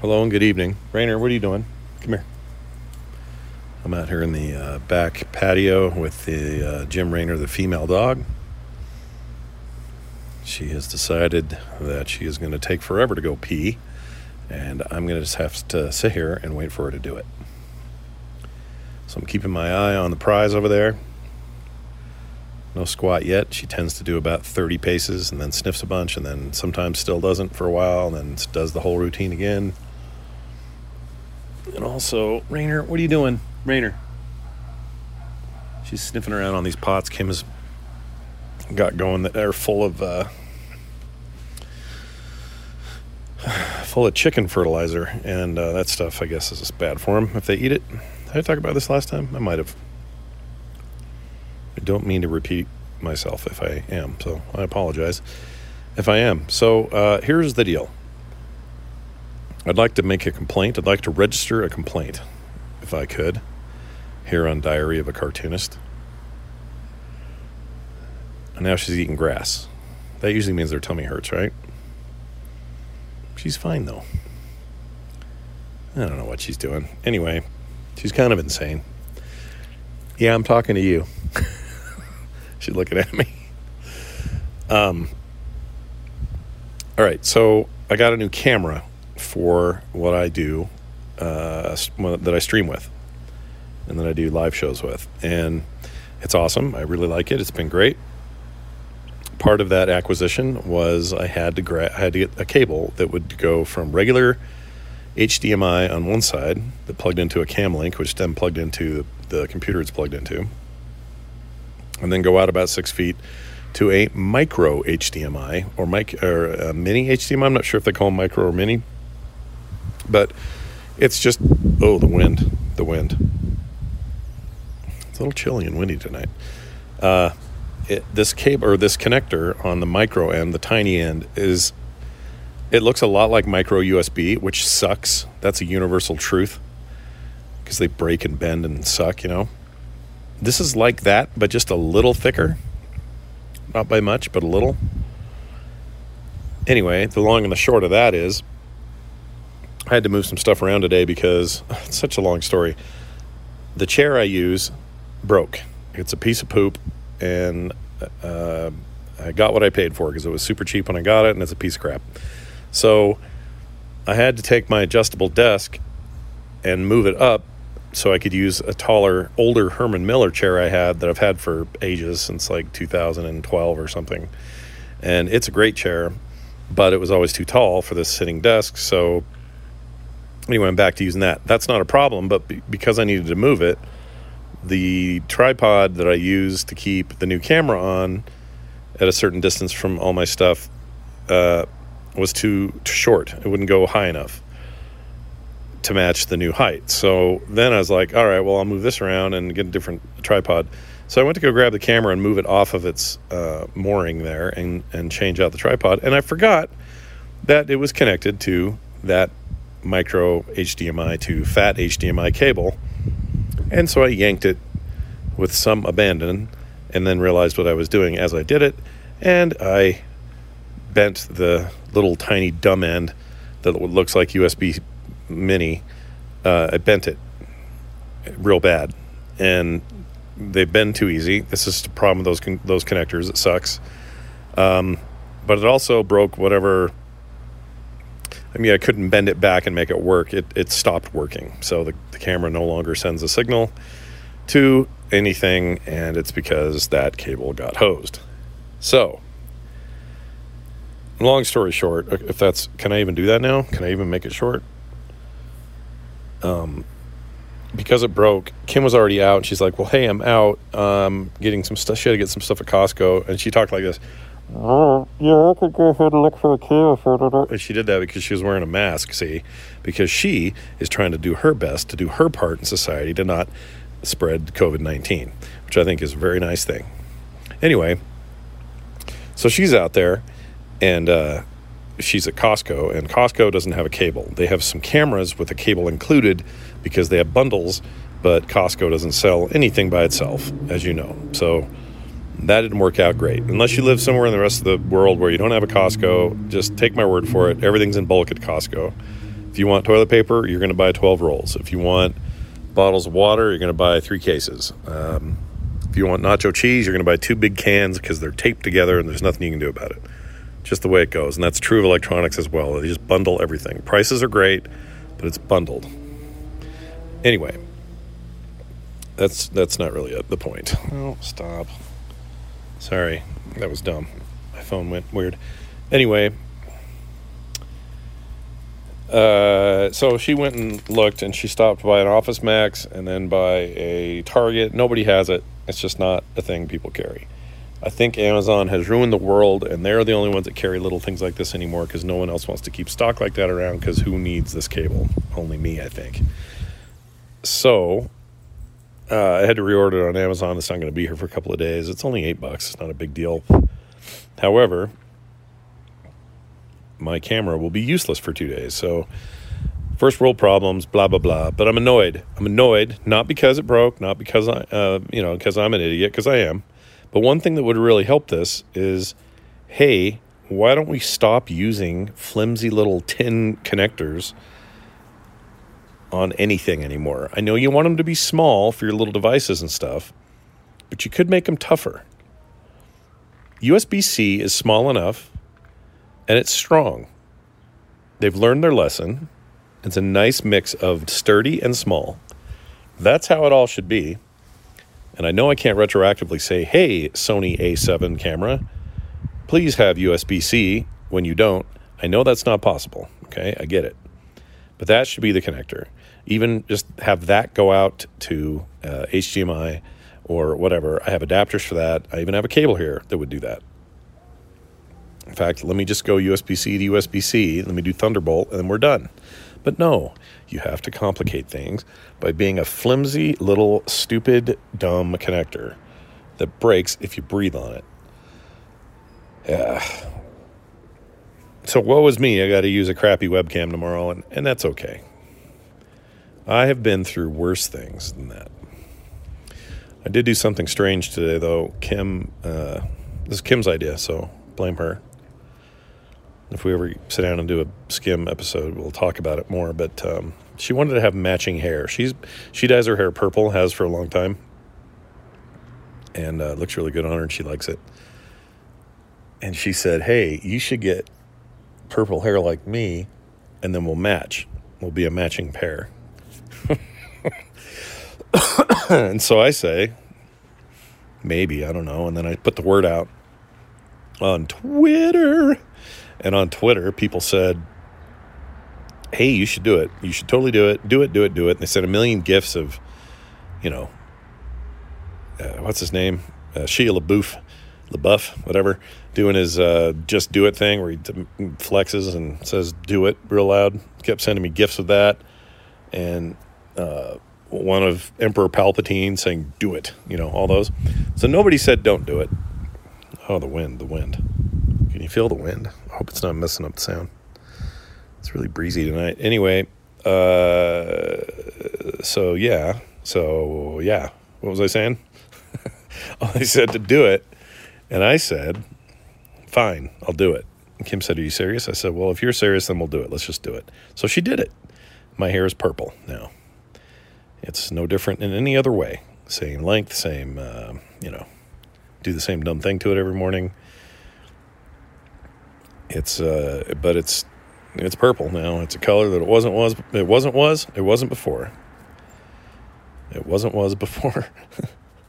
Hello and good evening. Rainer, what are you doing? Come here. I'm out here in the uh, back patio with the uh, Jim Rainer, the female dog. She has decided that she is going to take forever to go pee, and I'm going to just have to sit here and wait for her to do it. So I'm keeping my eye on the prize over there. No squat yet. She tends to do about 30 paces and then sniffs a bunch, and then sometimes still doesn't for a while, and then does the whole routine again. And also, Rainer, what are you doing? Rainer. She's sniffing around on these pots Kim has got going that are full of uh, full of chicken fertilizer, and uh, that stuff I guess is bad for them if they eat it. Did I talk about this last time? I might have. I don't mean to repeat myself if I am, so I apologize if I am. So uh, here's the deal. I'd like to make a complaint. I'd like to register a complaint, if I could, here on Diary of a Cartoonist. And now she's eating grass. That usually means their tummy hurts, right? She's fine, though. I don't know what she's doing. Anyway, she's kind of insane. Yeah, I'm talking to you. she's looking at me. Um, all right, so I got a new camera for what I do uh, that I stream with and that I do live shows with. And it's awesome. I really like it. It's been great. Part of that acquisition was I had to gra- I had to get a cable that would go from regular HDMI on one side that plugged into a cam link, which then plugged into the computer it's plugged into, and then go out about six feet to a micro HDMI or mic or mini HDMI. I'm not sure if they call them micro or mini, but it's just oh the wind, the wind. It's a little chilly and windy tonight. Uh, it, this cable or this connector on the micro end, the tiny end, is it looks a lot like micro USB, which sucks. That's a universal truth because they break and bend and suck, you know. This is like that, but just a little thicker. Not by much, but a little. Anyway, the long and the short of that is I had to move some stuff around today because it's such a long story. The chair I use broke. It's a piece of poop, and uh, I got what I paid for because it was super cheap when I got it, and it's a piece of crap. So I had to take my adjustable desk and move it up so I could use a taller, older Herman Miller chair I had that I've had for ages since like 2012 or something. And it's a great chair, but it was always too tall for this sitting desk. So anyway, I'm back to using that. That's not a problem, but be- because I needed to move it, the tripod that I use to keep the new camera on at a certain distance from all my stuff uh, was too, too short. It wouldn't go high enough to match the new height. So then I was like, all right, well, I'll move this around and get a different tripod. So I went to go grab the camera and move it off of its uh, mooring there and, and change out the tripod. And I forgot that it was connected to that micro HDMI to fat HDMI cable. And so I yanked it with some abandon and then realized what I was doing as I did it. And I bent the little tiny dumb end that looks like USB mini. Uh, I bent it real bad. And they've been too easy. This is the problem with those con- those connectors. It sucks. Um, but it also broke whatever. I mean, I couldn't bend it back and make it work. It it stopped working. So the, the camera no longer sends a signal to anything, and it's because that cable got hosed. So, long story short, if that's can I even do that now? Can I even make it short? Um, because it broke, Kim was already out. And she's like, "Well, hey, I'm out. Um, getting some stuff. She had to get some stuff at Costco." And she talked like this. Oh, yeah, I could go ahead and look for a key for And she did that because she was wearing a mask. See, because she is trying to do her best to do her part in society to not spread COVID nineteen, which I think is a very nice thing. Anyway, so she's out there, and uh, she's at Costco, and Costco doesn't have a cable. They have some cameras with a cable included because they have bundles, but Costco doesn't sell anything by itself, as you know. So that didn't work out great. Unless you live somewhere in the rest of the world where you don't have a Costco, just take my word for it. Everything's in bulk at Costco. If you want toilet paper, you're going to buy 12 rolls. If you want bottles of water, you're going to buy three cases. Um, if you want nacho cheese, you're going to buy two big cans because they're taped together and there's nothing you can do about it. Just the way it goes. And that's true of electronics as well. They just bundle everything. Prices are great, but it's bundled. Anyway, that's that's not really a, the point. Oh, stop. Sorry, that was dumb. My phone went weird. Anyway, uh, so she went and looked, and she stopped by an Office Max and then by a Target. Nobody has it. It's just not a thing people carry. I think Amazon has ruined the world, and they're the only ones that carry little things like this anymore because no one else wants to keep stock like that around because who needs this cable? Only me, I think. So uh, I had to reorder it on Amazon. It's not going to be here for a couple of days. It's only eight bucks. It's not a big deal. However, my camera will be useless for two days. So, first world problems, blah blah blah. But I'm annoyed. I'm annoyed not because it broke, not because I, uh, you know, because I'm an idiot, because I am. But one thing that would really help this is, hey, why don't we stop using flimsy little tin connectors? On anything anymore. I know you want them to be small for your little devices and stuff, but you could make them tougher. USB C is small enough and it's strong. They've learned their lesson. It's a nice mix of sturdy and small. That's how it all should be. And I know I can't retroactively say, hey, Sony A7 camera, please have USB C when you don't. I know that's not possible. Okay, I get it. But that should be the connector even just have that go out to uh, HDMI or whatever. I have adapters for that. I even have a cable here that would do that. In fact, let me just go USB C to USB C. Let me do Thunderbolt, and then we're done. But no, you have to complicate things by being a flimsy little stupid dumb connector that breaks if you breathe on it. Yeah. So woe is me. I got to use a crappy webcam tomorrow, and, and that's okay. I have been through worse things than that. I did do something strange today, though. Kim, uh, this is Kim's idea, so blame her. If we ever sit down and do a skim episode, we'll talk about it more. But um, she wanted to have matching hair. She's she dyes her hair purple, has for a long time, and uh, looks really good on her, and she likes it. And she said, "Hey, you should get purple hair like me, and then we'll match. We'll be a matching pair." and so I say, maybe, I don't know. And then I put the word out on Twitter. And on Twitter, people said, hey, you should do it. You should totally do it. Do it, do it, do it. And they sent a million gifts of, you know, uh, what's his name? Uh, Shia LaBeouf, LaBeouf, whatever, doing his uh, just do it thing where he flexes and says do it real loud. Kept sending me gifts of that. And uh, one of Emperor Palpatine saying, do it, you know, all those. So nobody said, don't do it. Oh, the wind, the wind. Can you feel the wind? I hope it's not messing up the sound. It's really breezy tonight. Anyway, uh, so yeah, so yeah. What was I saying? I said to do it. And I said, fine, I'll do it. And Kim said, Are you serious? I said, Well, if you're serious, then we'll do it. Let's just do it. So she did it. My hair is purple now. It's no different in any other way. Same length, same, uh, you know, do the same dumb thing to it every morning. It's, uh, but it's, it's purple now. It's a color that it wasn't was it wasn't was it wasn't before. It wasn't was before.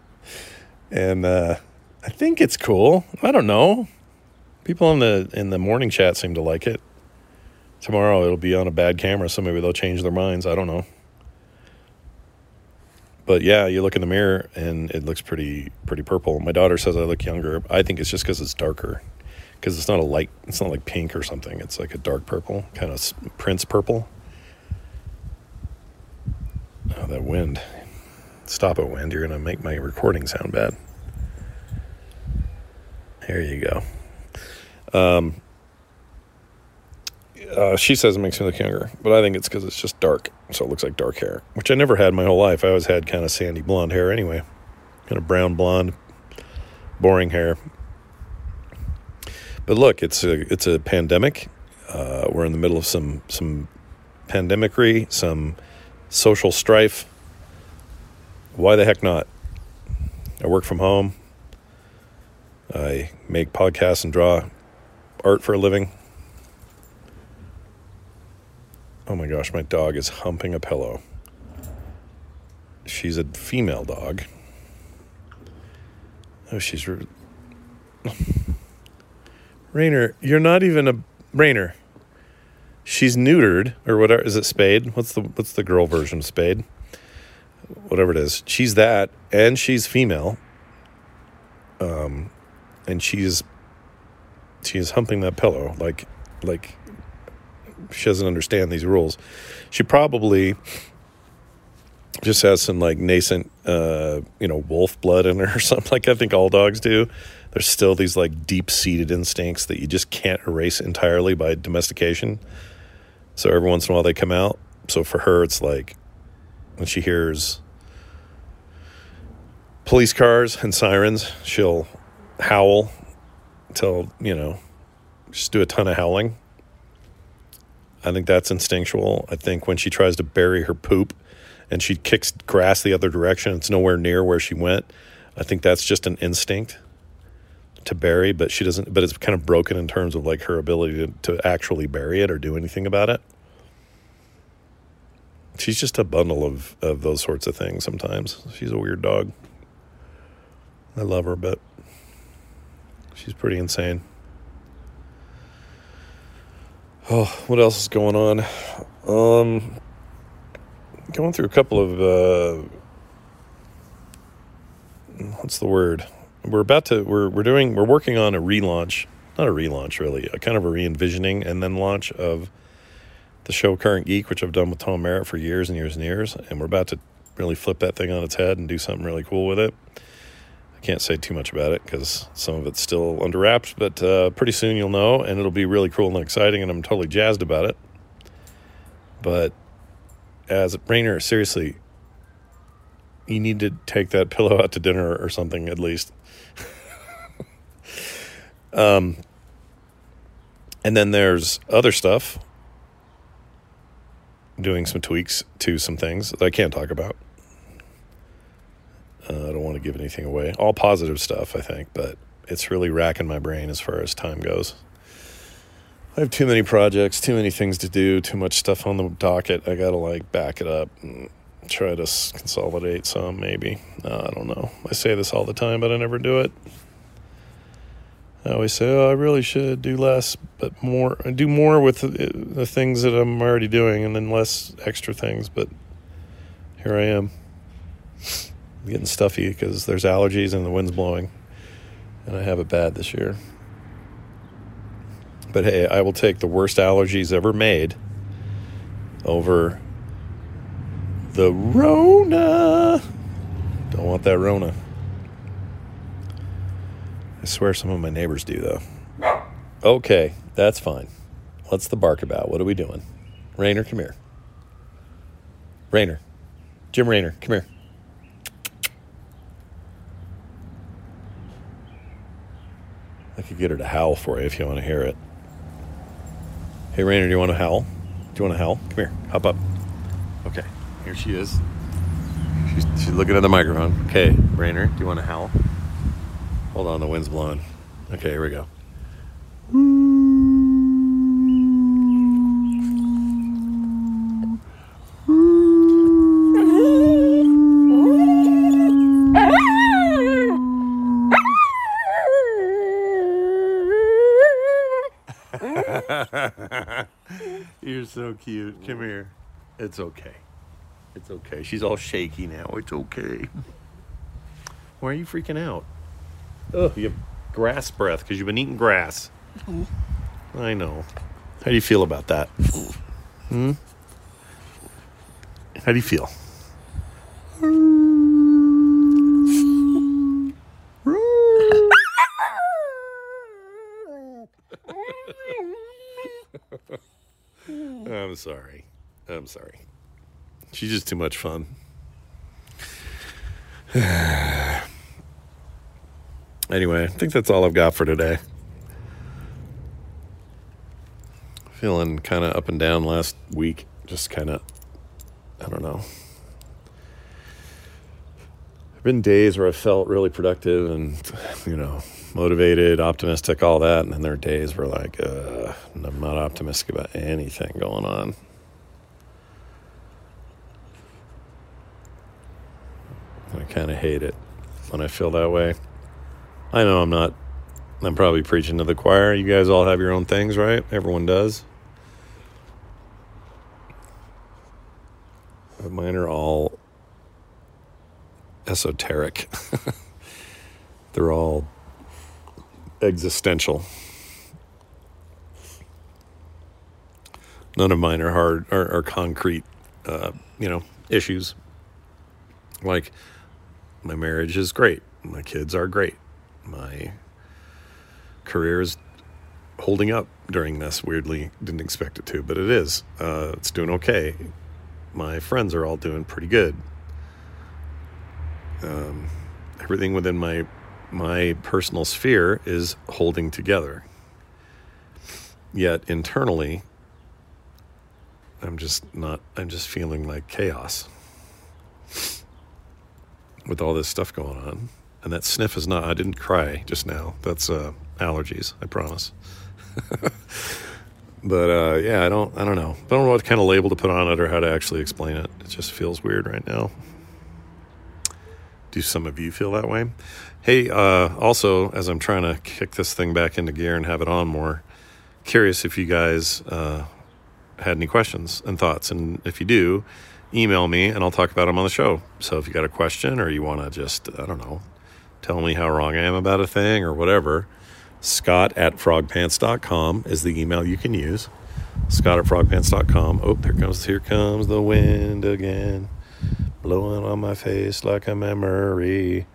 and uh, I think it's cool. I don't know. People in the in the morning chat seem to like it. Tomorrow it'll be on a bad camera, so maybe they'll change their minds. I don't know. But yeah, you look in the mirror and it looks pretty pretty purple. My daughter says I look younger. I think it's just because it's darker, because it's not a light. It's not like pink or something. It's like a dark purple, kind of Prince purple. Oh, that wind! Stop it, wind! You're gonna make my recording sound bad. There you go. Um, uh, she says it makes me look younger, but I think it's because it's just dark, so it looks like dark hair, which I never had my whole life. I always had kind of sandy blonde hair anyway, kind of brown blonde, boring hair. But look, it's a it's a pandemic. Uh, we're in the middle of some some pandemicry, some social strife. Why the heck not? I work from home. I make podcasts and draw art for a living. Oh my gosh, my dog is humping a pillow. She's a female dog. Oh, she's. Re- Rainer, you're not even a. Rainer. She's neutered, or whatever. Is it spayed? What's the What's the girl version of spayed? Whatever it is. She's that, and she's female. Um, and she's she's humping that pillow like like she doesn't understand these rules. She probably just has some like nascent uh, you know wolf blood in her or something like I think all dogs do. There's still these like deep seated instincts that you just can't erase entirely by domestication. So every once in a while they come out. So for her it's like when she hears police cars and sirens, she'll howl till, you know, just do a ton of howling. I think that's instinctual. I think when she tries to bury her poop and she kicks grass the other direction, it's nowhere near where she went. I think that's just an instinct to bury, but she doesn't, but it's kind of broken in terms of like her ability to, to actually bury it or do anything about it. She's just a bundle of, of those sorts of things sometimes. She's a weird dog. I love her, but she's pretty insane. Oh, what else is going on? Um, going through a couple of uh, what's the word? We're about to we're we're doing we're working on a relaunch, not a relaunch really, a kind of a re-envisioning and then launch of the show Current Geek, which I've done with Tom Merritt for years and years and years, and we're about to really flip that thing on its head and do something really cool with it. Can't say too much about it because some of it's still under wraps, but uh, pretty soon you'll know, and it'll be really cool and exciting, and I'm totally jazzed about it. But as a Rainer, seriously, you need to take that pillow out to dinner or something at least. um, and then there's other stuff, doing some tweaks to some things that I can't talk about. Uh, I don't want to give anything away. All positive stuff, I think, but it's really racking my brain as far as time goes. I have too many projects, too many things to do, too much stuff on the docket. I got to like back it up and try to consolidate some, maybe. Uh, I don't know. I say this all the time, but I never do it. I always say, oh, I really should do less, but more, do more with the, the things that I'm already doing and then less extra things. But here I am getting stuffy because there's allergies and the wind's blowing. And I have it bad this year. But hey, I will take the worst allergies ever made over the Rona. Don't want that Rona. I swear some of my neighbors do, though. Okay, that's fine. What's the bark about? What are we doing? Rainer, come here. Rainer. Jim Rainer, come here. I could get her to howl for you if you want to hear it. Hey, Rainer, do you want to howl? Do you want to howl? Come here. Hop up. Okay, here she is. She's, she's looking at the microphone. Okay, Rainer, do you want to howl? Hold on, the wind's blowing. Okay, here we go. You're so cute. Come here. It's okay. It's okay. She's all shaky now. It's okay. Why are you freaking out? Oh, you have grass breath because you've been eating grass. I know. How do you feel about that? Hmm? How do you feel? I'm sorry. I'm sorry. She's just too much fun. anyway, I think that's all I've got for today. Feeling kind of up and down last week. Just kind of, I don't know. Been days where I felt really productive and, you know, motivated, optimistic, all that. And then there are days where, like, uh, I'm not optimistic about anything going on. I kind of hate it when I feel that way. I know I'm not, I'm probably preaching to the choir. You guys all have your own things, right? Everyone does. But mine are all esoteric. They're all existential. None of mine are hard or, or concrete, uh, you know, issues. Like my marriage is great. My kids are great. My career is holding up during this. Weirdly, didn't expect it to, but it is. Uh, it's doing okay. My friends are all doing pretty good. Um, everything within my my personal sphere is holding together. Yet internally, I'm just not. I'm just feeling like chaos with all this stuff going on. And that sniff is not, I didn't cry just now. That's uh, allergies, I promise. but uh, yeah, I don't, I don't know. I don't know what kind of label to put on it or how to actually explain it. It just feels weird right now. Do some of you feel that way? Hey, uh, also, as I'm trying to kick this thing back into gear and have it on more, curious if you guys uh, had any questions and thoughts. And if you do, email me and I'll talk about them on the show. So if you got a question or you want to just, I don't know, tell me how wrong I am about a thing or whatever, scott at frogpants.com is the email you can use. Scott at frogpants.com. Oh, there comes, here comes the wind again, blowing on my face like a memory,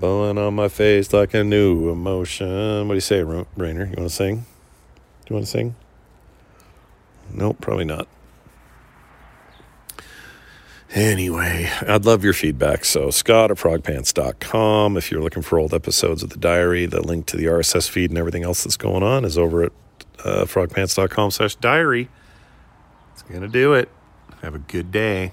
blowing on my face like a new emotion. What do you say, Rainer? You want to sing? Do you want to sing? Nope, probably not. Anyway, I'd love your feedback. So, Scott at frogpants.com. If you're looking for old episodes of the diary, the link to the RSS feed and everything else that's going on is over at uh, frogpants.com slash diary. It's going to do it. Have a good day.